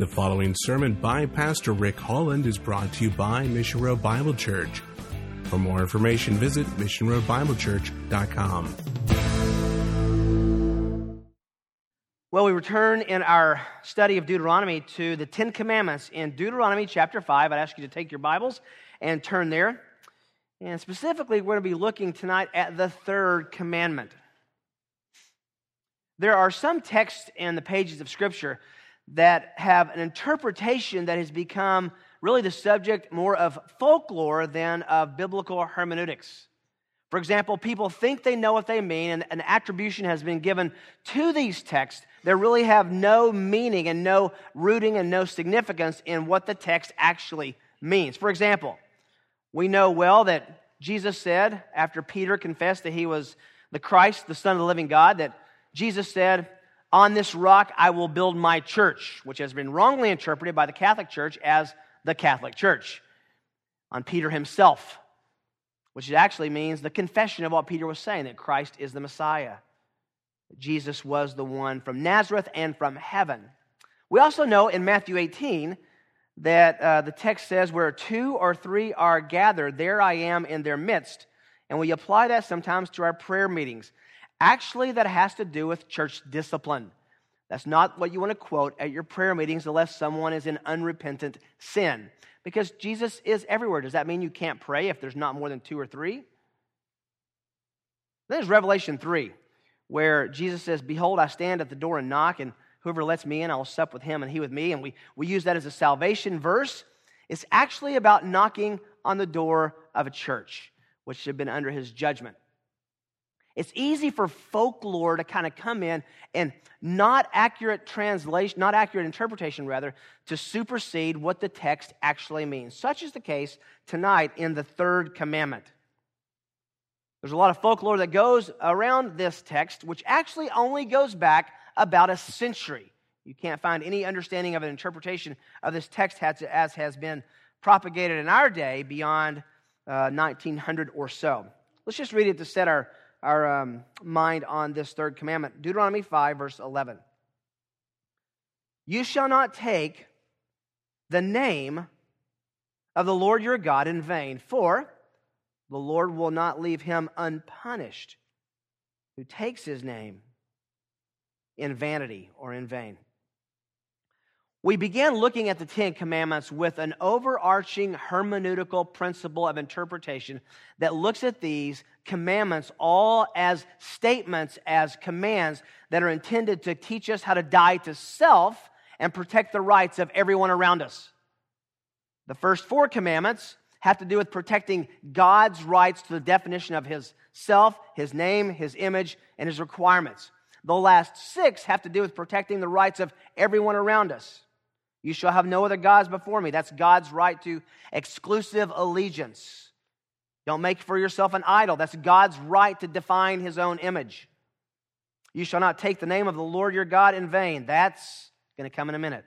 The following sermon by Pastor Rick Holland is brought to you by Mission Road Bible Church. For more information, visit missionroadbiblechurch.com. Well, we return in our study of Deuteronomy to the Ten Commandments in Deuteronomy chapter 5. I'd ask you to take your Bibles and turn there. And specifically, we're going to be looking tonight at the third commandment. There are some texts in the pages of Scripture that have an interpretation that has become really the subject more of folklore than of biblical hermeneutics. For example, people think they know what they mean, and an attribution has been given to these texts that really have no meaning and no rooting and no significance in what the text actually means. For example, we know well that Jesus said, after Peter confessed that he was the Christ, the Son of the living God, that Jesus said, on this rock I will build my church, which has been wrongly interpreted by the Catholic Church as the Catholic Church. On Peter himself, which actually means the confession of what Peter was saying that Christ is the Messiah. Jesus was the one from Nazareth and from heaven. We also know in Matthew 18 that uh, the text says, Where two or three are gathered, there I am in their midst. And we apply that sometimes to our prayer meetings. Actually, that has to do with church discipline. That's not what you want to quote at your prayer meetings unless someone is in unrepentant sin. Because Jesus is everywhere. Does that mean you can't pray if there's not more than two or three? Then there's Revelation 3, where Jesus says, Behold, I stand at the door and knock, and whoever lets me in, I will sup with him and he with me. And we, we use that as a salvation verse. It's actually about knocking on the door of a church, which had been under his judgment. It's easy for folklore to kind of come in and not accurate translation, not accurate interpretation, rather, to supersede what the text actually means. Such is the case tonight in the third commandment. There's a lot of folklore that goes around this text, which actually only goes back about a century. You can't find any understanding of an interpretation of this text as has been propagated in our day beyond uh, 1900 or so. Let's just read it to set our our um, mind on this third commandment Deuteronomy 5, verse 11. You shall not take the name of the Lord your God in vain, for the Lord will not leave him unpunished who takes his name in vanity or in vain. We began looking at the Ten Commandments with an overarching hermeneutical principle of interpretation that looks at these commandments all as statements, as commands that are intended to teach us how to die to self and protect the rights of everyone around us. The first four commandments have to do with protecting God's rights to the definition of His self, His name, His image, and His requirements. The last six have to do with protecting the rights of everyone around us. You shall have no other gods before me. That's God's right to exclusive allegiance. Don't make for yourself an idol. That's God's right to define his own image. You shall not take the name of the Lord your God in vain. That's going to come in a minute.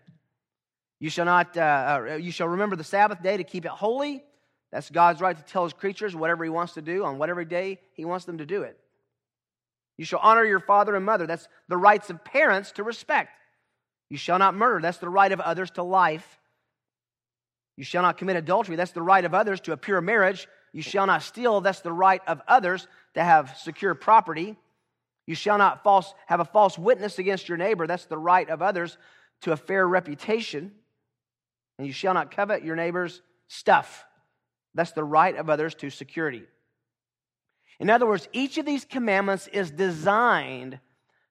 You shall not. Uh, uh, you shall remember the Sabbath day to keep it holy. That's God's right to tell his creatures whatever he wants to do on whatever day he wants them to do it. You shall honor your father and mother. That's the rights of parents to respect. You shall not murder. That's the right of others to life. You shall not commit adultery. That's the right of others to a pure marriage. You shall not steal. That's the right of others to have secure property. You shall not false, have a false witness against your neighbor. That's the right of others to a fair reputation. And you shall not covet your neighbor's stuff. That's the right of others to security. In other words, each of these commandments is designed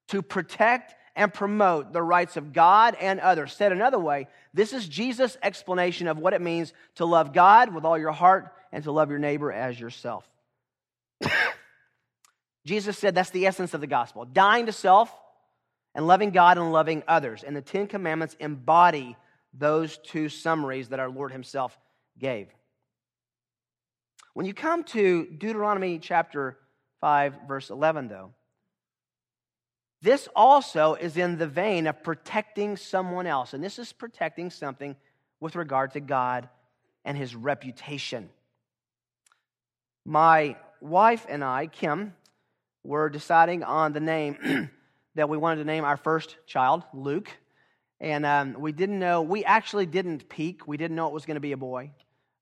to protect and promote the rights of God and others. Said another way, this is Jesus' explanation of what it means to love God with all your heart and to love your neighbor as yourself. Jesus said that's the essence of the gospel dying to self and loving God and loving others. And the Ten Commandments embody those two summaries that our Lord Himself gave. When you come to Deuteronomy chapter 5, verse 11, though, this also is in the vein of protecting someone else. And this is protecting something with regard to God and his reputation. My wife and I, Kim, were deciding on the name that we wanted to name our first child, Luke. And um, we didn't know, we actually didn't peek. We didn't know it was going to be a boy.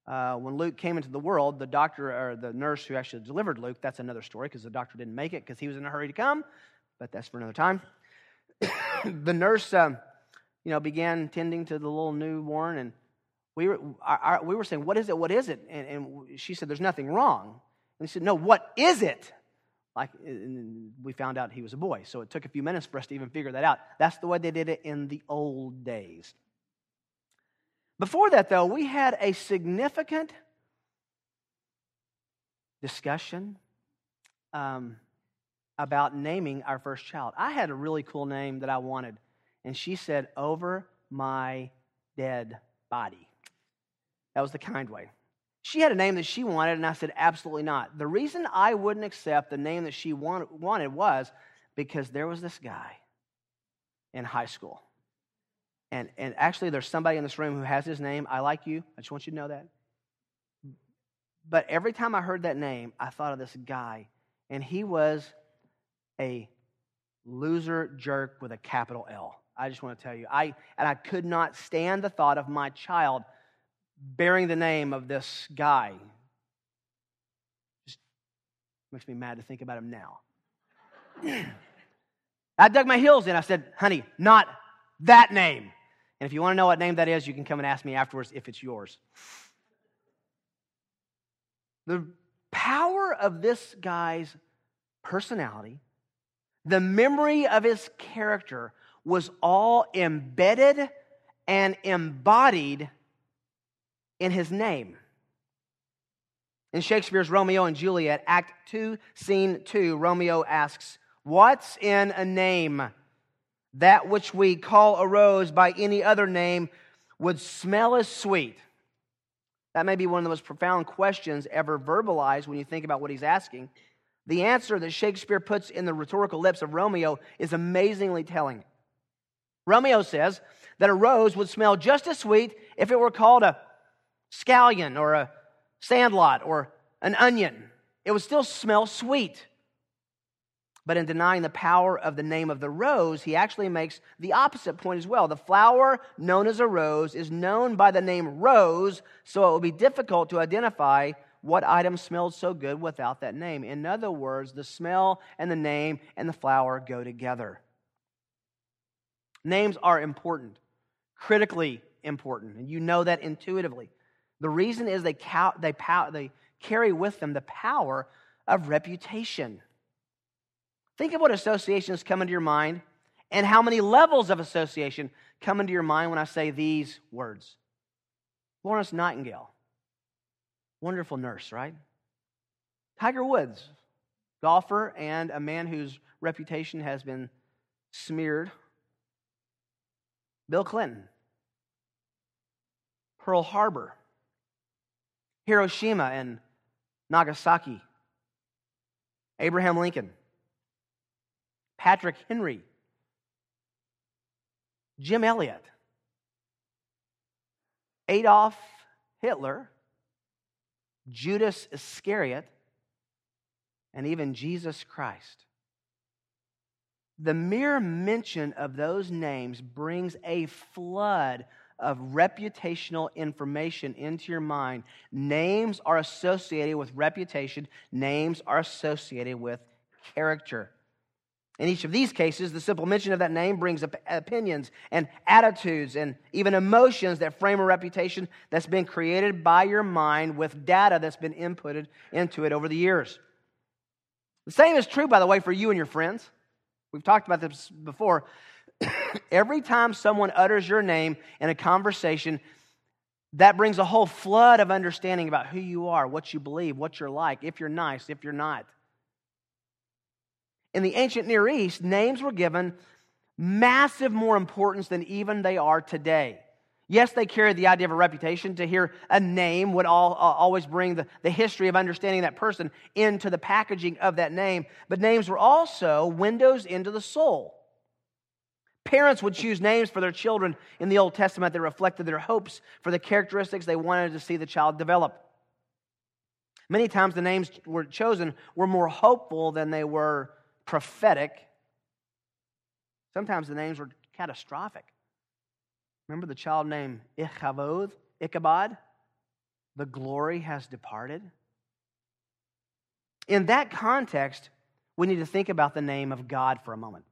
Uh, when Luke came into the world, the doctor or the nurse who actually delivered Luke, that's another story because the doctor didn't make it because he was in a hurry to come, but that's for another time. the nurse, um, you know, began tending to the little newborn, and we were, we were saying, What is it? What is it? And, and she said, There's nothing wrong. And he said, No, what is it? Like, we found out he was a boy. So it took a few minutes for us to even figure that out. That's the way they did it in the old days. Before that, though, we had a significant discussion um, about naming our first child. I had a really cool name that I wanted, and she said, Over my dead body. That was the kind way. She had a name that she wanted, and I said, Absolutely not. The reason I wouldn't accept the name that she wanted was because there was this guy in high school and, and actually, there's somebody in this room who has his name. I like you. I just want you to know that. But every time I heard that name, I thought of this guy, and he was a loser jerk with a capital L. I just want to tell you. I, and I could not stand the thought of my child bearing the name of this guy. Just makes me mad to think about him now. I dug my heels in. I said, honey, not that name. And if you want to know what name that is, you can come and ask me afterwards if it's yours. The power of this guy's personality, the memory of his character was all embedded and embodied in his name. In Shakespeare's Romeo and Juliet, Act 2, Scene 2, Romeo asks, What's in a name? that which we call a rose by any other name would smell as sweet? That may be one of the most profound questions ever verbalized when you think about what he's asking. The answer that Shakespeare puts in the rhetorical lips of Romeo is amazingly telling. Romeo says that a rose would smell just as sweet if it were called a scallion or a sandlot or an onion. It would still smell sweet. But in denying the power of the name of the rose, he actually makes the opposite point as well. The flower known as a rose is known by the name rose, so it will be difficult to identify what item smelled so good without that name. In other words, the smell and the name and the flower go together. Names are important, critically important, and you know that intuitively. The reason is they, they, they carry with them the power of reputation. Think of what associations come into your mind and how many levels of association come into your mind when I say these words. Florence Nightingale, wonderful nurse, right? Tiger Woods, golfer and a man whose reputation has been smeared. Bill Clinton, Pearl Harbor, Hiroshima and Nagasaki, Abraham Lincoln, Patrick Henry, Jim Elliot, Adolf Hitler, Judas Iscariot, and even Jesus Christ. The mere mention of those names brings a flood of reputational information into your mind. Names are associated with reputation, names are associated with character. In each of these cases, the simple mention of that name brings op- opinions and attitudes and even emotions that frame a reputation that's been created by your mind with data that's been inputted into it over the years. The same is true, by the way, for you and your friends. We've talked about this before. Every time someone utters your name in a conversation, that brings a whole flood of understanding about who you are, what you believe, what you're like, if you're nice, if you're not. In the ancient Near East, names were given massive more importance than even they are today. Yes, they carried the idea of a reputation. To hear a name would all, uh, always bring the, the history of understanding that person into the packaging of that name. But names were also windows into the soul. Parents would choose names for their children in the Old Testament that reflected their hopes for the characteristics they wanted to see the child develop. Many times the names were chosen were more hopeful than they were prophetic. Sometimes the names were catastrophic. Remember the child named Ichabod? Ichabod? The glory has departed. In that context, we need to think about the name of God for a moment.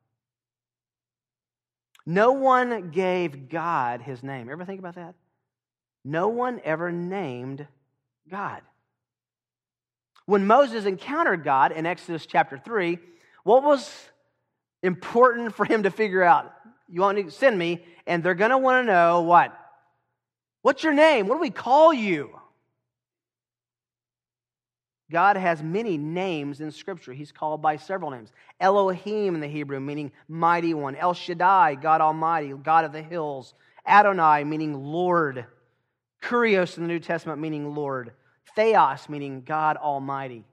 No one gave God his name. Ever think about that? No one ever named God. When Moses encountered God in Exodus chapter 3, what was important for him to figure out? You want to send me, and they're going to want to know what? What's your name? What do we call you? God has many names in Scripture. He's called by several names. Elohim in the Hebrew, meaning mighty one. El Shaddai, God Almighty, God of the hills. Adonai, meaning Lord. Kurios in the New Testament, meaning Lord. Theos, meaning God Almighty.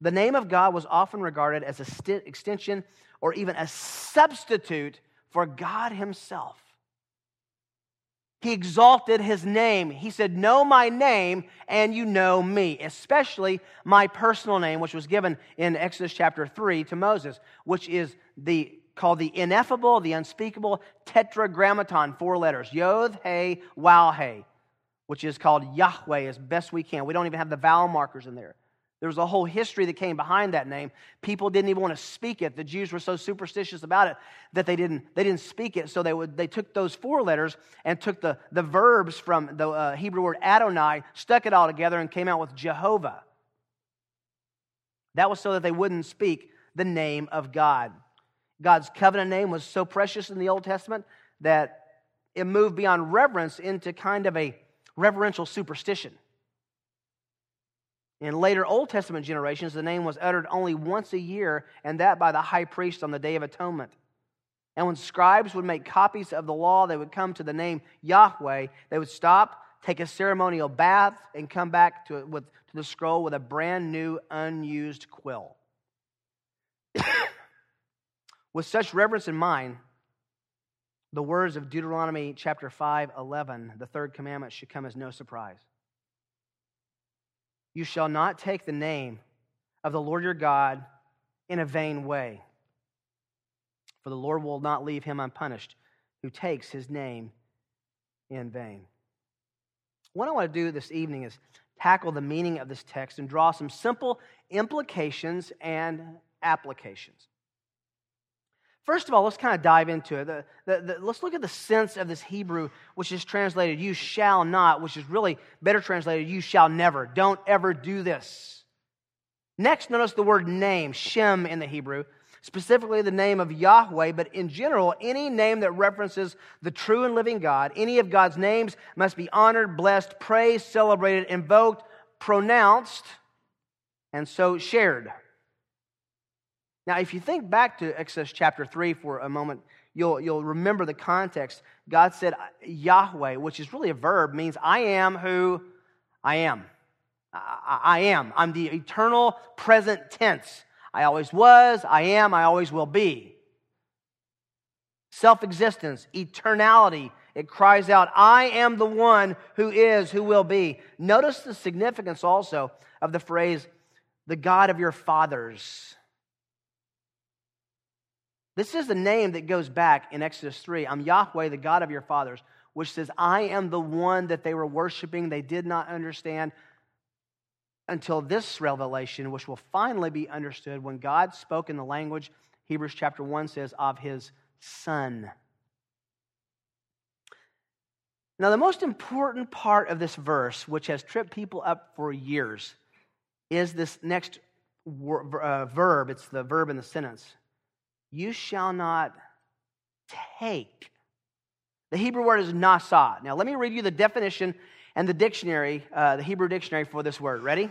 The name of God was often regarded as a extension or even a substitute for God Himself. He exalted his name. He said, Know my name, and you know me, especially my personal name, which was given in Exodus chapter 3 to Moses, which is the called the ineffable, the unspeakable tetragrammaton, four letters, Yod, He, Waw, He, which is called Yahweh as best we can. We don't even have the vowel markers in there. There was a whole history that came behind that name. People didn't even want to speak it. The Jews were so superstitious about it that they didn't, they didn't speak it. So they, would, they took those four letters and took the, the verbs from the uh, Hebrew word Adonai, stuck it all together, and came out with Jehovah. That was so that they wouldn't speak the name of God. God's covenant name was so precious in the Old Testament that it moved beyond reverence into kind of a reverential superstition. In later Old Testament generations, the name was uttered only once a year, and that by the high priest on the Day of Atonement. And when scribes would make copies of the law, they would come to the name Yahweh. They would stop, take a ceremonial bath, and come back to, with, to the scroll with a brand new, unused quill. with such reverence in mind, the words of Deuteronomy chapter 5 11, the third commandment, should come as no surprise. You shall not take the name of the Lord your God in a vain way, for the Lord will not leave him unpunished who takes his name in vain. What I want to do this evening is tackle the meaning of this text and draw some simple implications and applications. First of all, let's kind of dive into it. The, the, the, let's look at the sense of this Hebrew, which is translated, you shall not, which is really better translated, you shall never. Don't ever do this. Next, notice the word name, Shem in the Hebrew, specifically the name of Yahweh, but in general, any name that references the true and living God, any of God's names must be honored, blessed, praised, celebrated, invoked, pronounced, and so shared. Now, if you think back to Exodus chapter 3 for a moment, you'll, you'll remember the context. God said, Yahweh, which is really a verb, means I am who I am. I, I am. I'm the eternal present tense. I always was, I am, I always will be. Self existence, eternality. It cries out, I am the one who is, who will be. Notice the significance also of the phrase, the God of your fathers. This is the name that goes back in Exodus 3. I'm Yahweh, the God of your fathers, which says, I am the one that they were worshiping. They did not understand until this revelation, which will finally be understood when God spoke in the language, Hebrews chapter 1 says, of his Son. Now, the most important part of this verse, which has tripped people up for years, is this next uh, verb. It's the verb in the sentence you shall not take. The Hebrew word is nasa. Now, let me read you the definition and the dictionary, uh, the Hebrew dictionary for this word. Ready?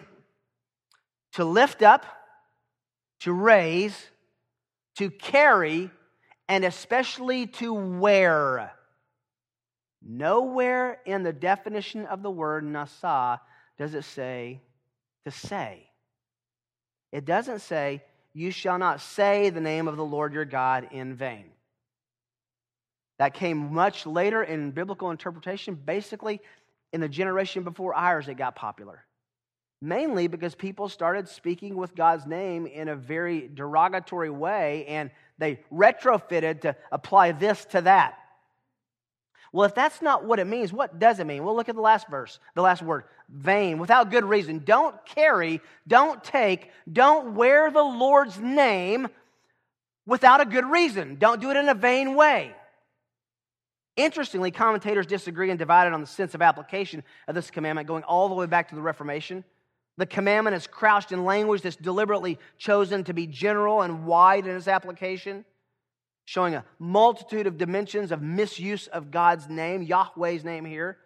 To lift up, to raise, to carry, and especially to wear. Nowhere in the definition of the word nasa does it say to say. It doesn't say you shall not say the name of the Lord your God in vain. That came much later in biblical interpretation. Basically, in the generation before ours, it got popular. Mainly because people started speaking with God's name in a very derogatory way and they retrofitted to apply this to that. Well, if that's not what it means, what does it mean? Well, look at the last verse, the last word vain, without good reason. Don't carry, don't take, don't wear the Lord's name without a good reason. Don't do it in a vain way. Interestingly, commentators disagree and divided on the sense of application of this commandment going all the way back to the Reformation. The commandment is crouched in language that's deliberately chosen to be general and wide in its application showing a multitude of dimensions of misuse of God's name, Yahweh's name here.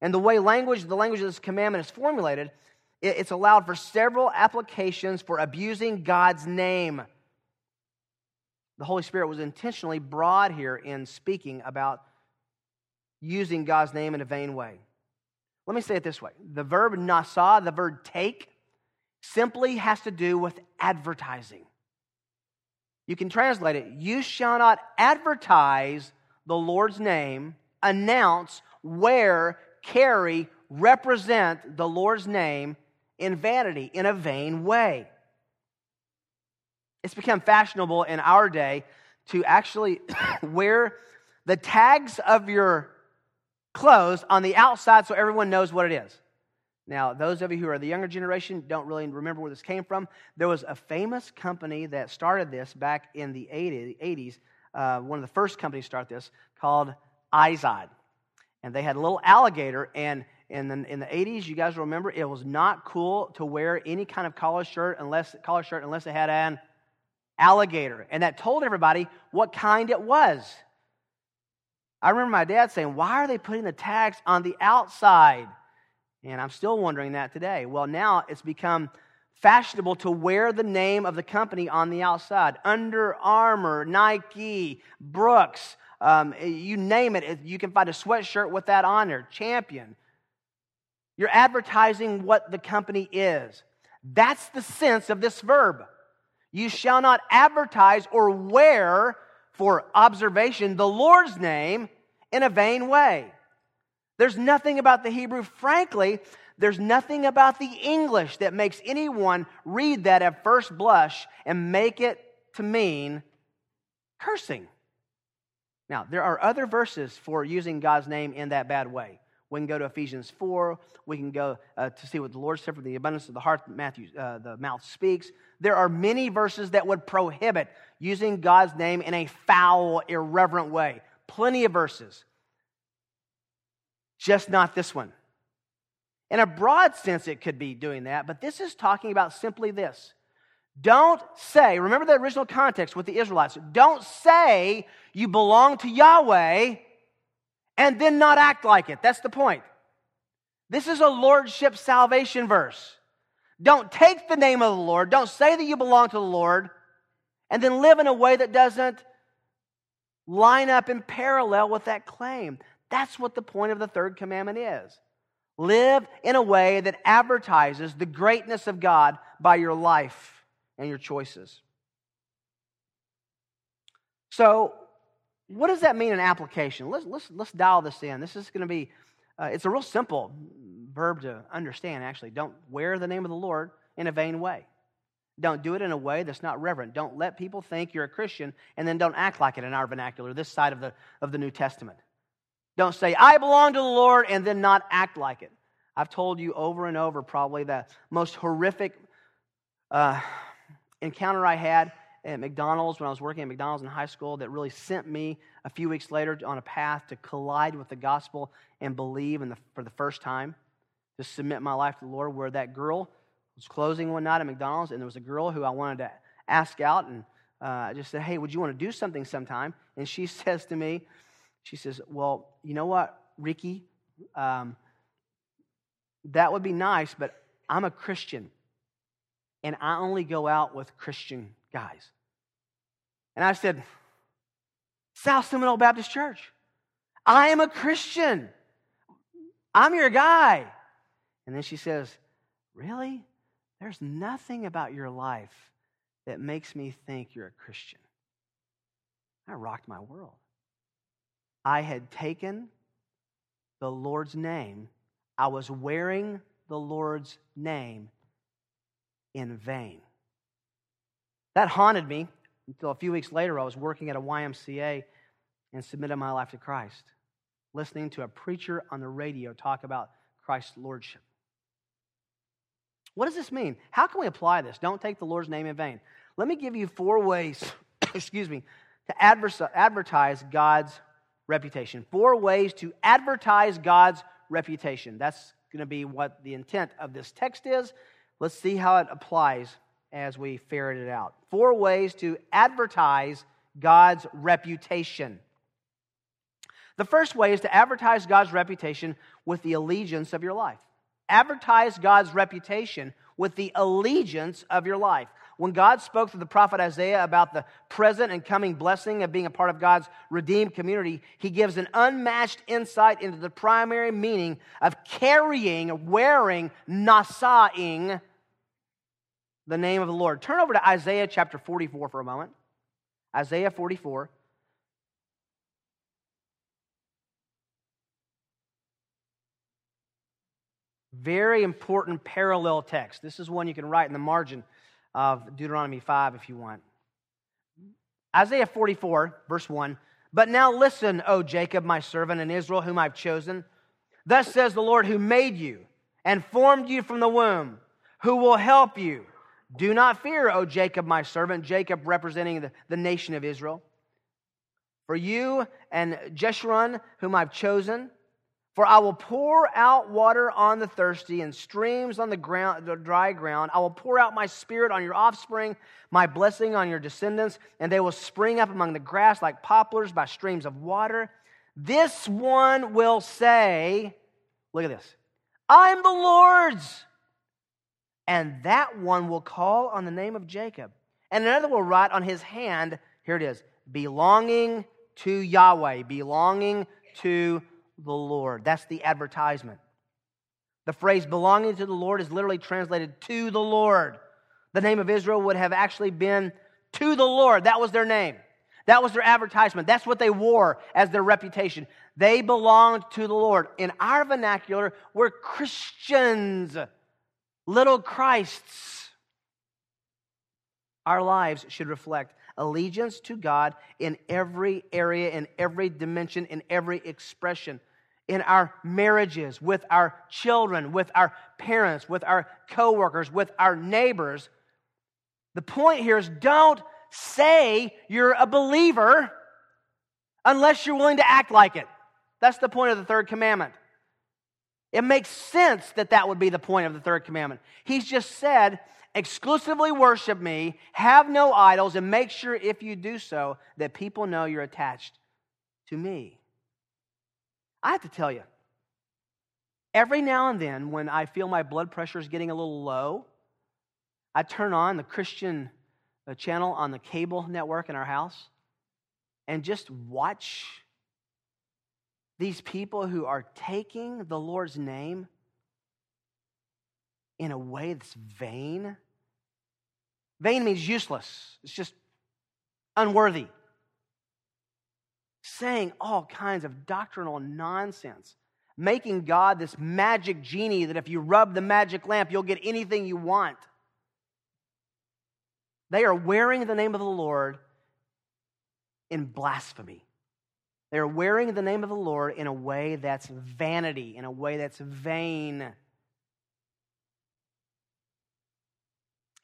And the way language, the language of this commandment is formulated, it's allowed for several applications for abusing God's name. The Holy Spirit was intentionally broad here in speaking about using God's name in a vain way. Let me say it this way the verb nasa, the verb take, simply has to do with advertising. You can translate it You shall not advertise the Lord's name, announce, wear, carry, represent the Lord's name in vanity, in a vain way. It's become fashionable in our day to actually wear the tags of your clothes on the outside so everyone knows what it is. Now, those of you who are the younger generation don't really remember where this came from. There was a famous company that started this back in the 80s, uh, one of the first companies to start this, called Izod. And they had a little alligator, and in the, in the 80s, you guys remember, it was not cool to wear any kind of collar shirt unless collar shirt unless it had an alligator. And that told everybody what kind it was. I remember my dad saying, Why are they putting the tags on the outside? And I'm still wondering that today. Well, now it's become fashionable to wear the name of the company on the outside Under Armour, Nike, Brooks, um, you name it. You can find a sweatshirt with that on there, Champion. You're advertising what the company is. That's the sense of this verb. You shall not advertise or wear for observation the Lord's name in a vain way. There's nothing about the Hebrew, frankly, there's nothing about the English that makes anyone read that at first blush and make it to mean cursing. Now, there are other verses for using God's name in that bad way. We can go to Ephesians 4. We can go uh, to see what the Lord said from the abundance of the heart, Matthew, uh, the mouth speaks. There are many verses that would prohibit using God's name in a foul, irreverent way. Plenty of verses just not this one. In a broad sense, it could be doing that, but this is talking about simply this. Don't say, remember the original context with the Israelites, don't say you belong to Yahweh and then not act like it. That's the point. This is a lordship salvation verse. Don't take the name of the Lord, don't say that you belong to the Lord, and then live in a way that doesn't line up in parallel with that claim. That's what the point of the third commandment is. Live in a way that advertises the greatness of God by your life and your choices. So, what does that mean in application? Let's, let's, let's dial this in. This is going to be, uh, it's a real simple verb to understand, actually. Don't wear the name of the Lord in a vain way. Don't do it in a way that's not reverent. Don't let people think you're a Christian and then don't act like it in our vernacular, this side of the, of the New Testament. Don't say, I belong to the Lord, and then not act like it. I've told you over and over probably the most horrific uh, encounter I had at McDonald's when I was working at McDonald's in high school that really sent me a few weeks later on a path to collide with the gospel and believe the, for the first time, to submit my life to the Lord, where that girl was closing one night at McDonald's, and there was a girl who I wanted to ask out, and uh, I just said, Hey, would you want to do something sometime? And she says to me, she says, Well, you know what, Ricky? Um, that would be nice, but I'm a Christian. And I only go out with Christian guys. And I said, South Seminole Baptist Church. I am a Christian. I'm your guy. And then she says, Really? There's nothing about your life that makes me think you're a Christian. I rocked my world. I had taken the Lord's name, I was wearing the Lord's name in vain. That haunted me until a few weeks later I was working at a YMCA and submitted my life to Christ. listening to a preacher on the radio talk about Christ's lordship. What does this mean? How can we apply this? Don't take the Lord's name in vain. Let me give you four ways, excuse me, to advertise God's reputation. Four ways to advertise God's reputation. That's going to be what the intent of this text is. Let's see how it applies as we ferret it out. Four ways to advertise God's reputation. The first way is to advertise God's reputation with the allegiance of your life. Advertise God's reputation with the allegiance of your life. When God spoke to the prophet Isaiah about the present and coming blessing of being a part of God's redeemed community, he gives an unmatched insight into the primary meaning of carrying, wearing, nasaing the name of the Lord. Turn over to Isaiah chapter 44 for a moment. Isaiah 44. Very important parallel text. This is one you can write in the margin of Deuteronomy 5 if you want. Isaiah 44, verse 1. But now listen, O Jacob, my servant, and Israel, whom I've chosen. Thus says the Lord who made you and formed you from the womb, who will help you. Do not fear, O Jacob, my servant, Jacob representing the, the nation of Israel. For you and Jeshurun, whom I've chosen, for I will pour out water on the thirsty and streams on the, ground, the dry ground. I will pour out my spirit on your offspring, my blessing on your descendants, and they will spring up among the grass like poplars by streams of water. This one will say, Look at this, I'm the Lord's. And that one will call on the name of Jacob. And another will write on his hand, here it is, belonging to Yahweh, belonging to the Lord. That's the advertisement. The phrase belonging to the Lord is literally translated to the Lord. The name of Israel would have actually been to the Lord. That was their name. That was their advertisement. That's what they wore as their reputation. They belonged to the Lord. In our vernacular, we're Christians, little Christs. Our lives should reflect allegiance to God in every area, in every dimension, in every expression. In our marriages, with our children, with our parents, with our coworkers, with our neighbors. The point here is don't say you're a believer unless you're willing to act like it. That's the point of the third commandment. It makes sense that that would be the point of the third commandment. He's just said exclusively worship me, have no idols, and make sure if you do so that people know you're attached to me. I have to tell you, every now and then when I feel my blood pressure is getting a little low, I turn on the Christian uh, channel on the cable network in our house and just watch these people who are taking the Lord's name in a way that's vain Vain means useless, it's just unworthy. Saying all kinds of doctrinal nonsense, making God this magic genie that if you rub the magic lamp, you'll get anything you want. They are wearing the name of the Lord in blasphemy. They are wearing the name of the Lord in a way that's vanity, in a way that's vain.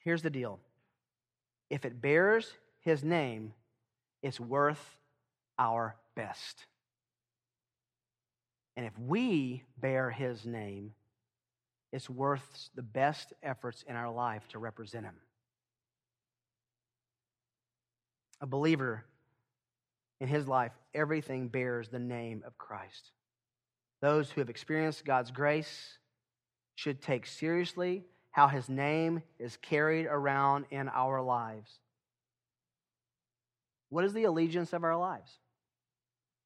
Here's the deal if it bears his name, it's worth our best. And if we bear his name, it's worth the best efforts in our life to represent him. A believer in his life, everything bears the name of Christ. Those who have experienced God's grace should take seriously how his name is carried around in our lives. What is the allegiance of our lives?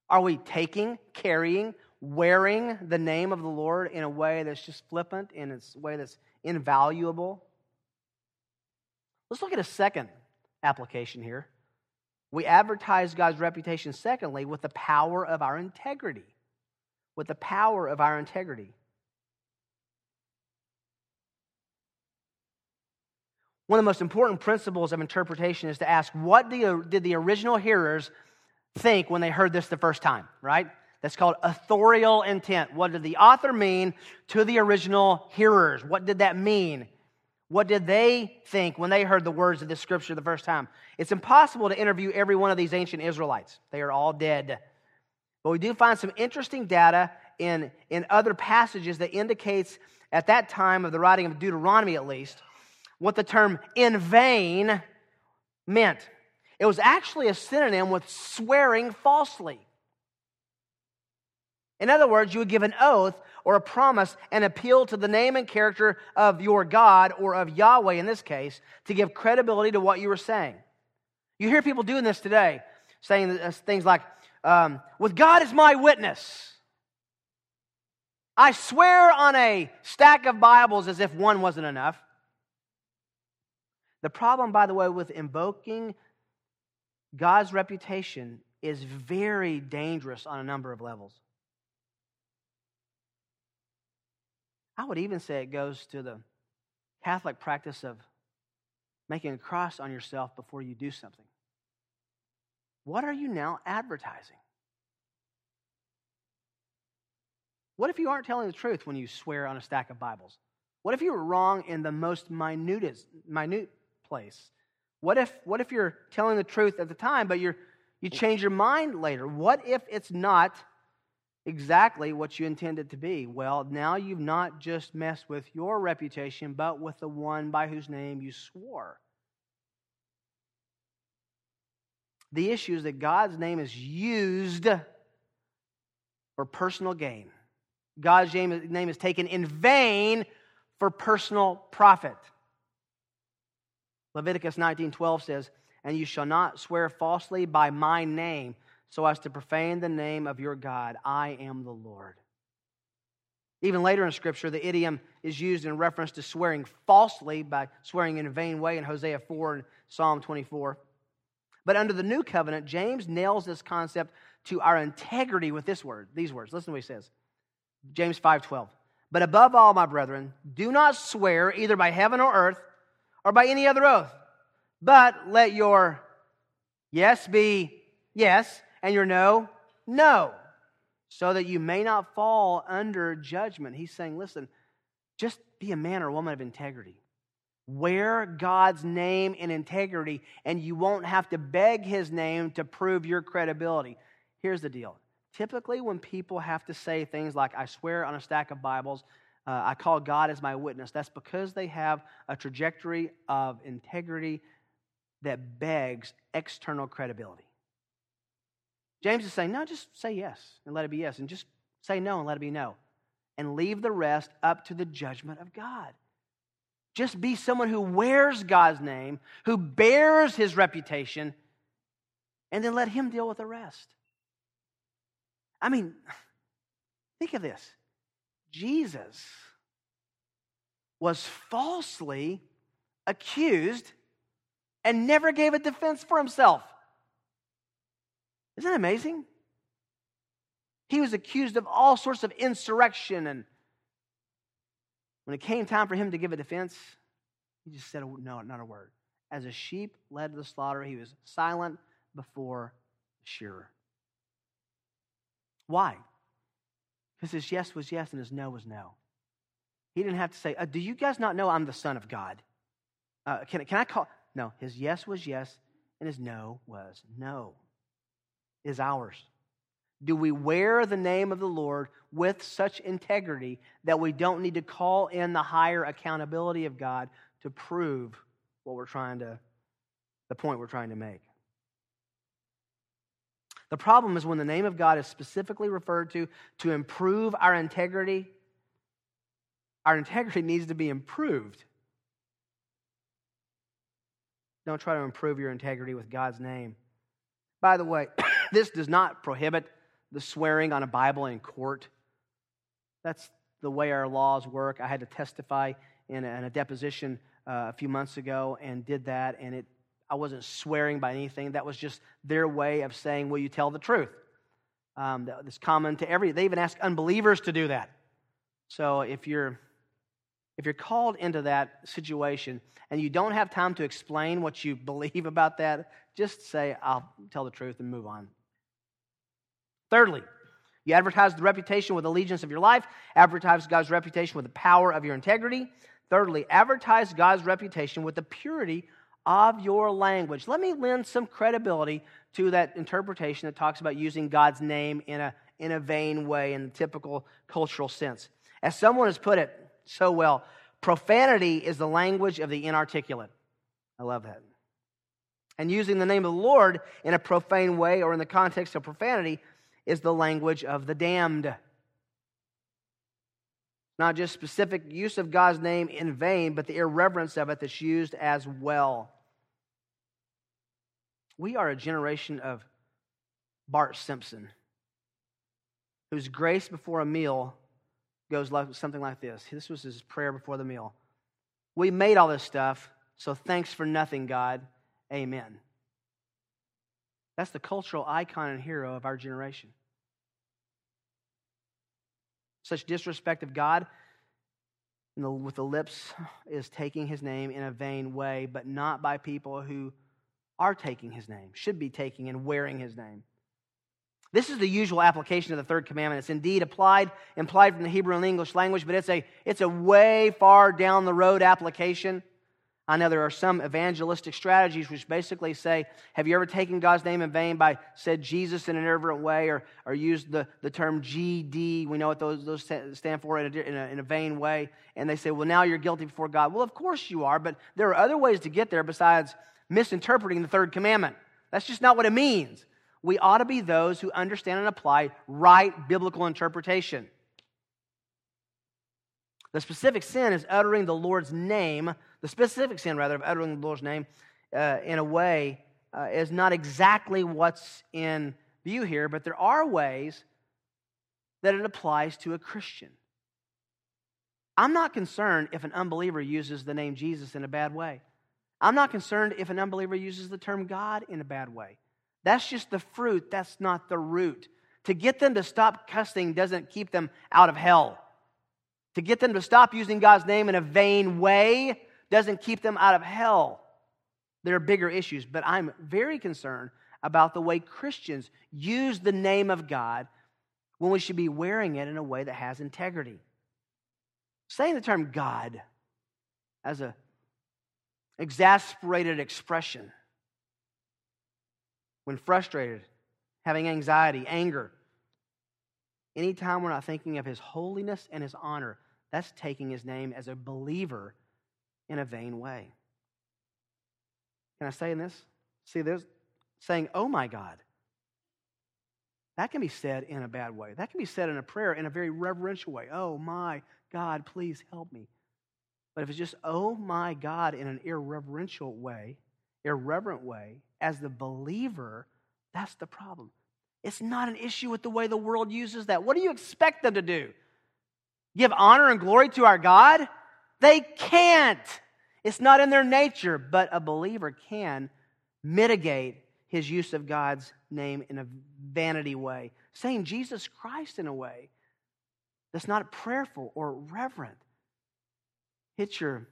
Are we taking, carrying, wearing the name of the Lord in a way that's just flippant, in a way that's invaluable? Let's look at a second application here. We advertise God's reputation, secondly, with the power of our integrity. With the power of our integrity. One of the most important principles of interpretation is to ask what did the original hearers think when they heard this the first time, right? That's called authorial intent. What did the author mean to the original hearers? What did that mean? What did they think when they heard the words of this scripture the first time? It's impossible to interview every one of these ancient Israelites. They are all dead. But we do find some interesting data in, in other passages that indicates at that time of the writing of Deuteronomy at least what the term in vain meant. It was actually a synonym with swearing falsely. In other words, you would give an oath or a promise and appeal to the name and character of your God or of Yahweh in this case to give credibility to what you were saying. You hear people doing this today, saying things like, um, with God as my witness. I swear on a stack of Bibles as if one wasn't enough. The problem, by the way, with invoking God's reputation is very dangerous on a number of levels. I would even say it goes to the Catholic practice of making a cross on yourself before you do something. What are you now advertising? What if you aren't telling the truth when you swear on a stack of Bibles? What if you were wrong in the most minutest, minute place? What if, what if you're telling the truth at the time, but you're, you change your mind later? What if it's not exactly what you intended to be. Well, now you've not just messed with your reputation, but with the one by whose name you swore. The issue is that God's name is used for personal gain. God's name is taken in vain for personal profit. Leviticus 19:12 says, "And you shall not swear falsely by my name, so as to profane the name of your God. I am the Lord. Even later in Scripture, the idiom is used in reference to swearing falsely by swearing in a vain way in Hosea 4 and Psalm 24. But under the new covenant, James nails this concept to our integrity with this word, these words. Listen to what he says. James 5:12. But above all, my brethren, do not swear either by heaven or earth or by any other oath, but let your yes be yes and your no, no, so that you may not fall under judgment. He's saying, listen, just be a man or woman of integrity. Wear God's name in integrity, and you won't have to beg his name to prove your credibility. Here's the deal. Typically, when people have to say things like, I swear on a stack of Bibles, uh, I call God as my witness, that's because they have a trajectory of integrity that begs external credibility. James is saying, no, just say yes and let it be yes, and just say no and let it be no, and leave the rest up to the judgment of God. Just be someone who wears God's name, who bears his reputation, and then let him deal with the rest. I mean, think of this Jesus was falsely accused and never gave a defense for himself. Isn't that amazing? He was accused of all sorts of insurrection. And when it came time for him to give a defense, he just said, No, not a word. As a sheep led to the slaughter, he was silent before the shearer. Why? Because his yes was yes and his no was no. He didn't have to say, uh, Do you guys not know I'm the Son of God? Uh, can, can I call? No, his yes was yes and his no was no is ours? Do we wear the name of the Lord with such integrity that we don't need to call in the higher accountability of God to prove what we're trying to, the point we're trying to make? The problem is when the name of God is specifically referred to to improve our integrity, our integrity needs to be improved. Don't try to improve your integrity with God's name. By the way, this does not prohibit the swearing on a Bible in court. That's the way our laws work. I had to testify in a, in a deposition uh, a few months ago and did that, and it, I wasn't swearing by anything. That was just their way of saying, Will you tell the truth? Um, that's common to every, they even ask unbelievers to do that. So if you're if you're called into that situation and you don't have time to explain what you believe about that, just say, I'll tell the truth and move on. Thirdly, You advertise the reputation with allegiance of your life, advertise God's reputation with the power of your integrity. Thirdly, advertise God's reputation with the purity of your language. Let me lend some credibility to that interpretation that talks about using God's name in a, in a vain way in the typical cultural sense. As someone has put it so well, profanity is the language of the inarticulate. I love that. And using the name of the Lord in a profane way or in the context of profanity is the language of the damned. Not just specific use of God's name in vain, but the irreverence of it that's used as well. We are a generation of Bart Simpson, whose grace before a meal goes like, something like this. This was his prayer before the meal. We made all this stuff, so thanks for nothing, God. Amen. That's the cultural icon and hero of our generation. Such disrespect of God with the lips is taking his name in a vain way, but not by people who are taking his name, should be taking and wearing his name. This is the usual application of the third commandment. It's indeed applied, implied from the Hebrew and English language, but it's a, it's a way far down the road application. I know there are some evangelistic strategies which basically say, Have you ever taken God's name in vain by said Jesus in an irreverent way or, or used the, the term GD? We know what those, those stand for in a, in, a, in a vain way. And they say, Well, now you're guilty before God. Well, of course you are, but there are other ways to get there besides misinterpreting the third commandment. That's just not what it means. We ought to be those who understand and apply right biblical interpretation. The specific sin is uttering the Lord's name, the specific sin, rather, of uttering the Lord's name uh, in a way uh, is not exactly what's in view here, but there are ways that it applies to a Christian. I'm not concerned if an unbeliever uses the name Jesus in a bad way. I'm not concerned if an unbeliever uses the term God in a bad way. That's just the fruit, that's not the root. To get them to stop cussing doesn't keep them out of hell. To get them to stop using God's name in a vain way doesn't keep them out of hell. There are bigger issues, but I'm very concerned about the way Christians use the name of God when we should be wearing it in a way that has integrity. Saying the term God as a exasperated expression when frustrated, having anxiety, anger, anytime we're not thinking of his holiness and his honor, that's taking his name as a believer in a vain way. Can I say in this? See, there's saying, oh my God. That can be said in a bad way. That can be said in a prayer in a very reverential way. Oh my God, please help me. But if it's just, oh my God, in an irreverential way, irreverent way, as the believer, that's the problem. It's not an issue with the way the world uses that. What do you expect them to do? give honor and glory to our God? They can't. It's not in their nature, but a believer can mitigate his use of God's name in a vanity way, saying Jesus Christ in a way that's not prayerful or reverent. Hit your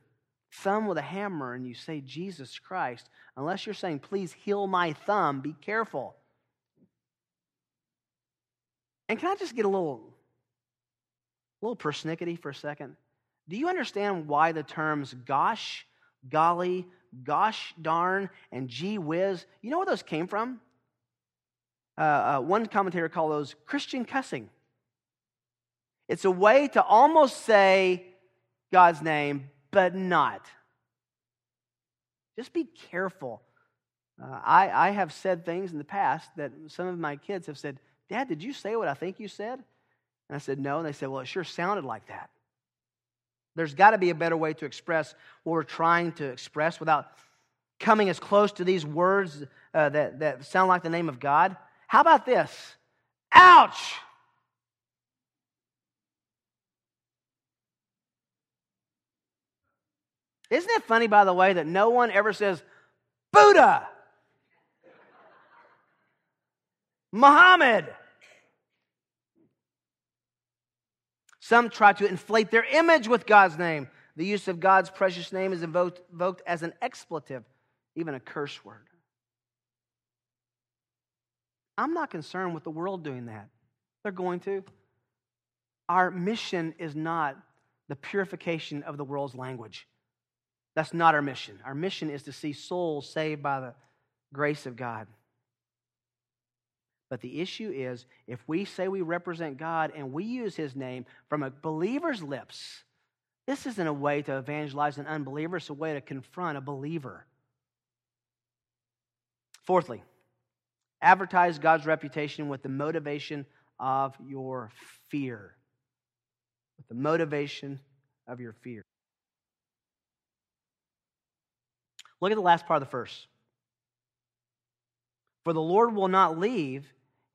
thumb with a hammer and you say Jesus Christ, unless you're saying, please heal my thumb, be careful. And can I just get a little a little persnickety for a second. Do you understand why the terms gosh, golly, gosh darn, and gee whiz, you know where those came from? Uh, uh, one commentator called those Christian cussing. It's a way to almost say God's name, but not. Just be careful. Uh, I, I have said things in the past that some of my kids have said, Dad, did you say what I think you said? And I said, No. And they said, Well, it sure sounded like that. There's got to be a better way to express what we're trying to express without coming as close to these words uh, that, that sound like the name of God. How about this? Ouch! Isn't it funny, by the way, that no one ever says, Buddha, Muhammad, Some try to inflate their image with God's name. The use of God's precious name is invoked, invoked as an expletive, even a curse word. I'm not concerned with the world doing that. They're going to. Our mission is not the purification of the world's language. That's not our mission. Our mission is to see souls saved by the grace of God. But the issue is if we say we represent God and we use his name from a believer's lips, this isn't a way to evangelize an unbeliever, it's a way to confront a believer. Fourthly, advertise God's reputation with the motivation of your fear. With the motivation of your fear. Look at the last part of the verse. For the Lord will not leave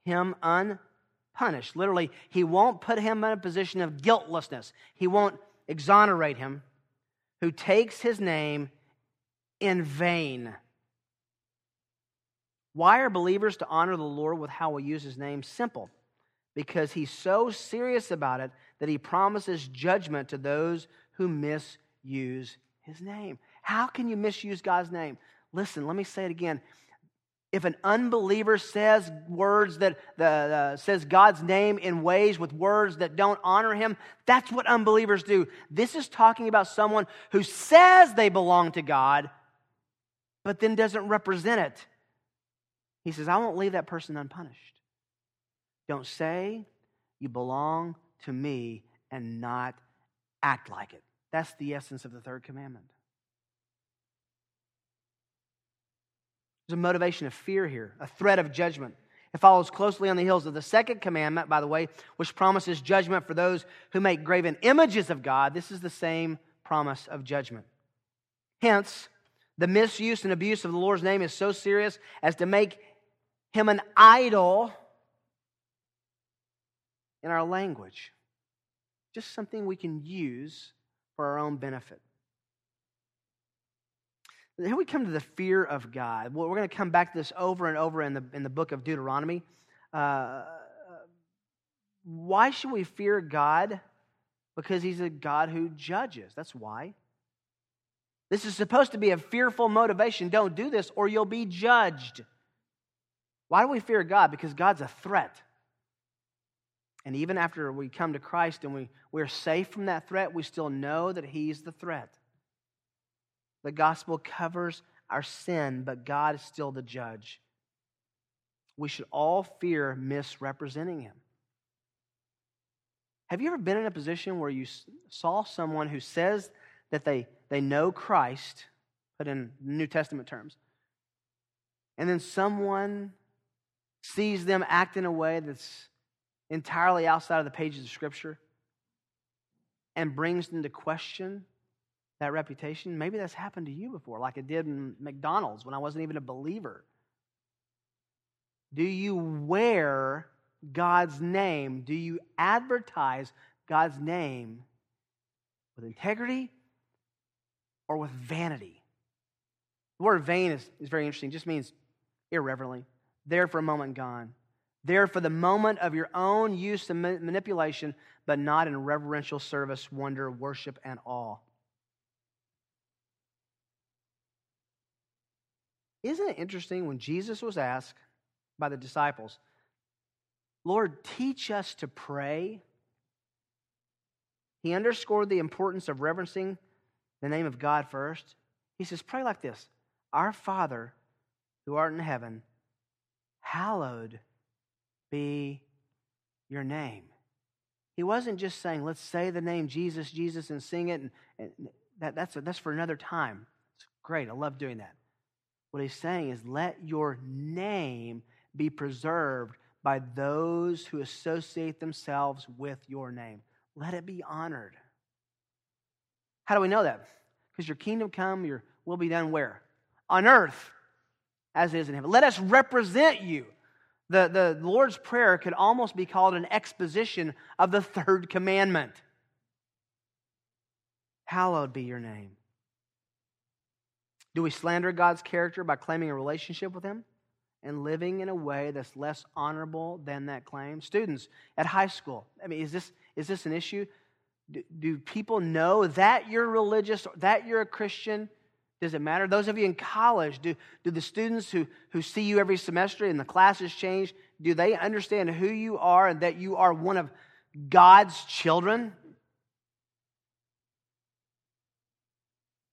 him unpunished. Literally, he won't put him in a position of guiltlessness. He won't exonerate him who takes his name in vain. Why are believers to honor the Lord with how we use his name? Simple. Because he's so serious about it that he promises judgment to those who misuse his name. How can you misuse God's name? Listen, let me say it again. If an unbeliever says words that the, uh, says God's name in ways with words that don't honor him, that's what unbelievers do. This is talking about someone who says they belong to God, but then doesn't represent it. He says, I won't leave that person unpunished. Don't say you belong to me and not act like it. That's the essence of the third commandment. There's a motivation of fear here, a threat of judgment. It follows closely on the heels of the second commandment, by the way, which promises judgment for those who make graven images of God. This is the same promise of judgment. Hence, the misuse and abuse of the Lord's name is so serious as to make him an idol in our language. Just something we can use for our own benefit. Here we come to the fear of God. Well, we're going to come back to this over and over in the, in the book of Deuteronomy. Uh, why should we fear God? Because he's a God who judges. That's why. This is supposed to be a fearful motivation. Don't do this or you'll be judged. Why do we fear God? Because God's a threat. And even after we come to Christ and we, we're safe from that threat, we still know that He's the threat. The gospel covers our sin, but God is still the judge. We should all fear misrepresenting Him. Have you ever been in a position where you saw someone who says that they, they know Christ, put in New Testament terms, and then someone sees them act in a way that's entirely outside of the pages of Scripture and brings into question that reputation. Maybe that's happened to you before, like it did in McDonald's when I wasn't even a believer. Do you wear God's name? Do you advertise God's name with integrity or with vanity? The word vain is, is very interesting. It just means irreverently there for a moment gone. There for the moment of your own use and manipulation, but not in reverential service, wonder, worship, and awe. Isn't it interesting when Jesus was asked by the disciples, Lord, teach us to pray? He underscored the importance of reverencing the name of God first. He says, Pray like this Our Father who art in heaven, hallowed be your name. He wasn't just saying, let's say the name Jesus, Jesus, and sing it. And, and that, that's, a, that's for another time. It's great. I love doing that. What he's saying is, let your name be preserved by those who associate themselves with your name. Let it be honored. How do we know that? Because your kingdom come, your will be done where? On earth as it is in heaven. Let us represent you. The, the Lord's Prayer could almost be called an exposition of the third commandment. Hallowed be your name. Do we slander God's character by claiming a relationship with Him and living in a way that's less honorable than that claim? Students at high school, I mean, is this, is this an issue? Do, do people know that you're religious, that you're a Christian? Does it matter? Those of you in college, do, do the students who, who see you every semester and the classes change, do they understand who you are and that you are one of God's children?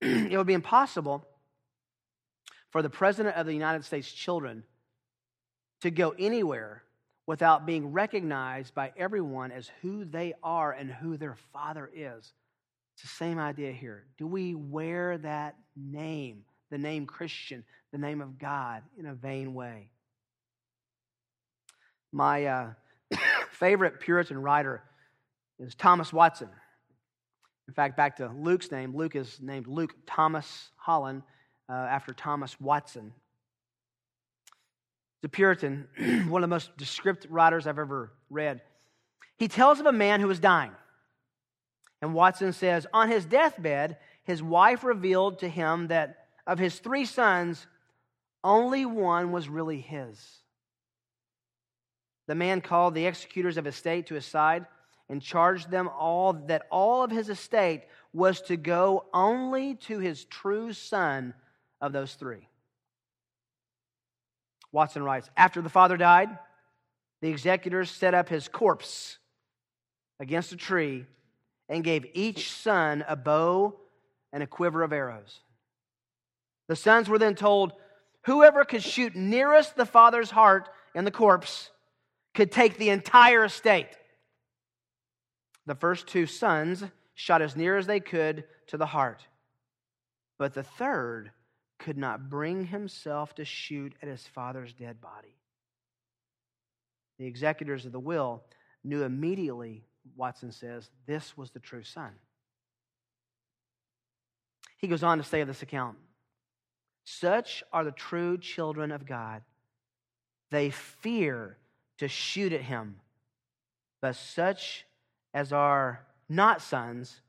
it would be impossible for the President of the United States children to go anywhere without being recognized by everyone as who they are and who their father is. It's the same idea here. Do we wear that name, the name Christian, the name of God, in a vain way? My uh, favorite Puritan writer is Thomas Watson. In fact, back to Luke's name, Luke is named Luke Thomas Holland uh, after Thomas Watson. The Puritan, one of the most descriptive writers I've ever read. He tells of a man who was dying. And Watson says, on his deathbed, his wife revealed to him that of his three sons, only one was really his. The man called the executors of his estate to his side and charged them all that all of his estate was to go only to his true son of those three. Watson writes After the father died, the executors set up his corpse against a tree and gave each son a bow and a quiver of arrows. The sons were then told, Whoever could shoot nearest the father's heart in the corpse could take the entire estate. The first two sons shot as near as they could to the heart, but the third could not bring himself to shoot at his father's dead body. The executors of the will knew immediately, Watson says, this was the true son. He goes on to say of this account Such are the true children of God. They fear to shoot at him. But such as are not sons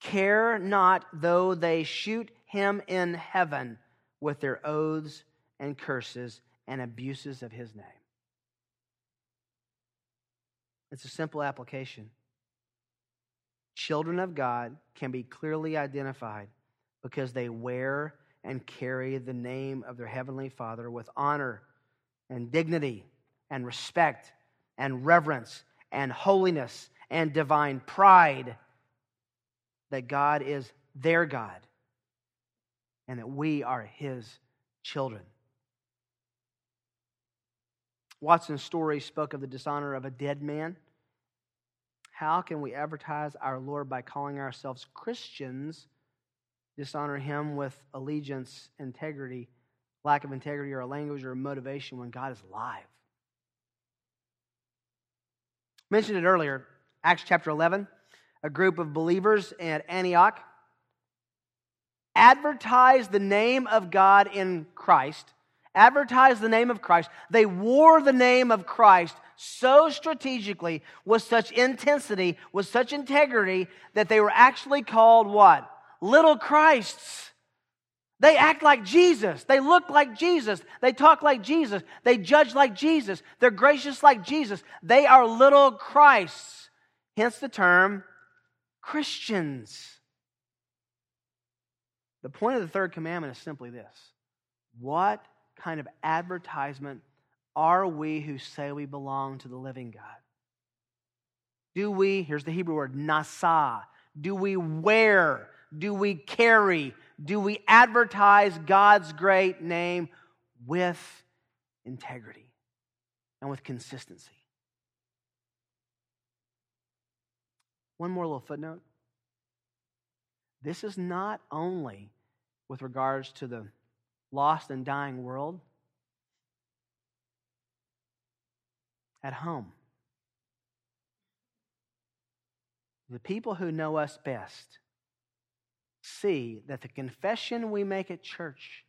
care not though they shoot him in heaven with their oaths and curses and abuses of his name. It's a simple application. Children of God can be clearly identified because they wear and carry the name of their Heavenly Father with honor and dignity and respect and reverence and holiness and divine pride that God is their God and that we are his children. Watson's story spoke of the dishonor of a dead man. How can we advertise our Lord by calling ourselves Christians, dishonor him with allegiance, integrity, lack of integrity, or a language or a motivation when God is alive? mentioned it earlier, Acts chapter 11, a group of believers at Antioch advertised the name of God in Christ, advertised the name of Christ. They wore the name of Christ so strategically, with such intensity, with such integrity, that they were actually called what? Little Christs. They act like Jesus. They look like Jesus. They talk like Jesus. They judge like Jesus. They're gracious like Jesus. They are little Christs. Hence the term Christians. The point of the third commandment is simply this What kind of advertisement are we who say we belong to the living God? Do we, here's the Hebrew word, nasa, do we wear, do we carry, do we advertise God's great name with integrity and with consistency? One more little footnote. This is not only with regards to the lost and dying world, at home. The people who know us best see that the confession we make at church,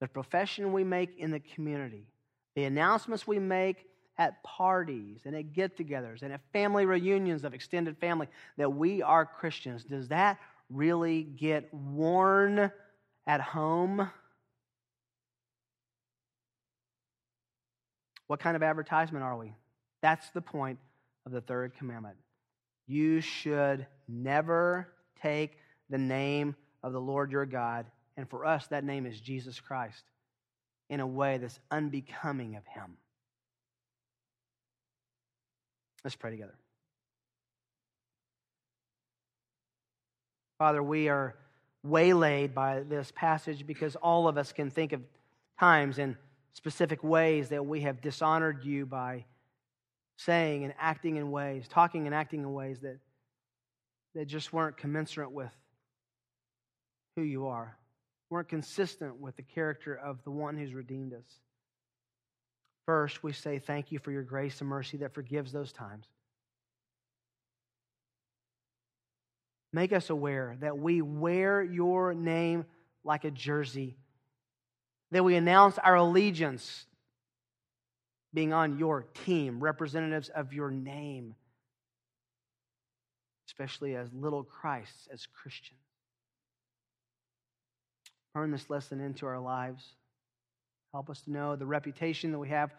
the profession we make in the community, the announcements we make at parties and at get togethers and at family reunions of extended family that we are Christians, does that really get worn at home? What kind of advertisement are we? That's the point of the third commandment. You should never take the name of the Lord your God, and for us, that name is Jesus Christ, in a way that's unbecoming of him. Let's pray together. Father, we are waylaid by this passage because all of us can think of times in specific ways that we have dishonored you by saying and acting in ways, talking and acting in ways that, that just weren't commensurate with who you are, weren't consistent with the character of the one who's redeemed us. First, we say thank you for your grace and mercy that forgives those times. Make us aware that we wear your name like a jersey, that we announce our allegiance being on your team, representatives of your name, especially as little Christs, as Christians. Turn this lesson into our lives. Help us to know the reputation that we have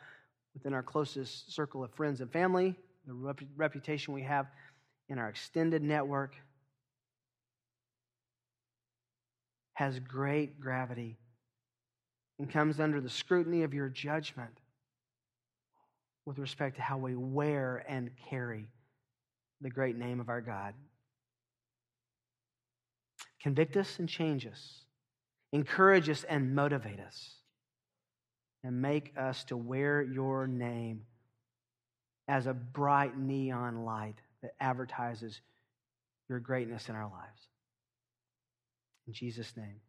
within our closest circle of friends and family, the rep- reputation we have in our extended network. has great gravity and comes under the scrutiny of your judgment with respect to how we wear and carry the great name of our God. Convict us and change us, encourage us and motivate us, and make us to wear your name as a bright neon light that advertises your greatness in our lives. In Jesus' name,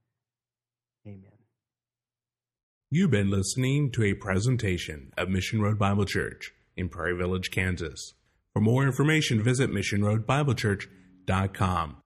amen. You've been listening to a presentation of Mission Road Bible Church in Prairie Village, Kansas. For more information, visit missionroadbiblechurch.com.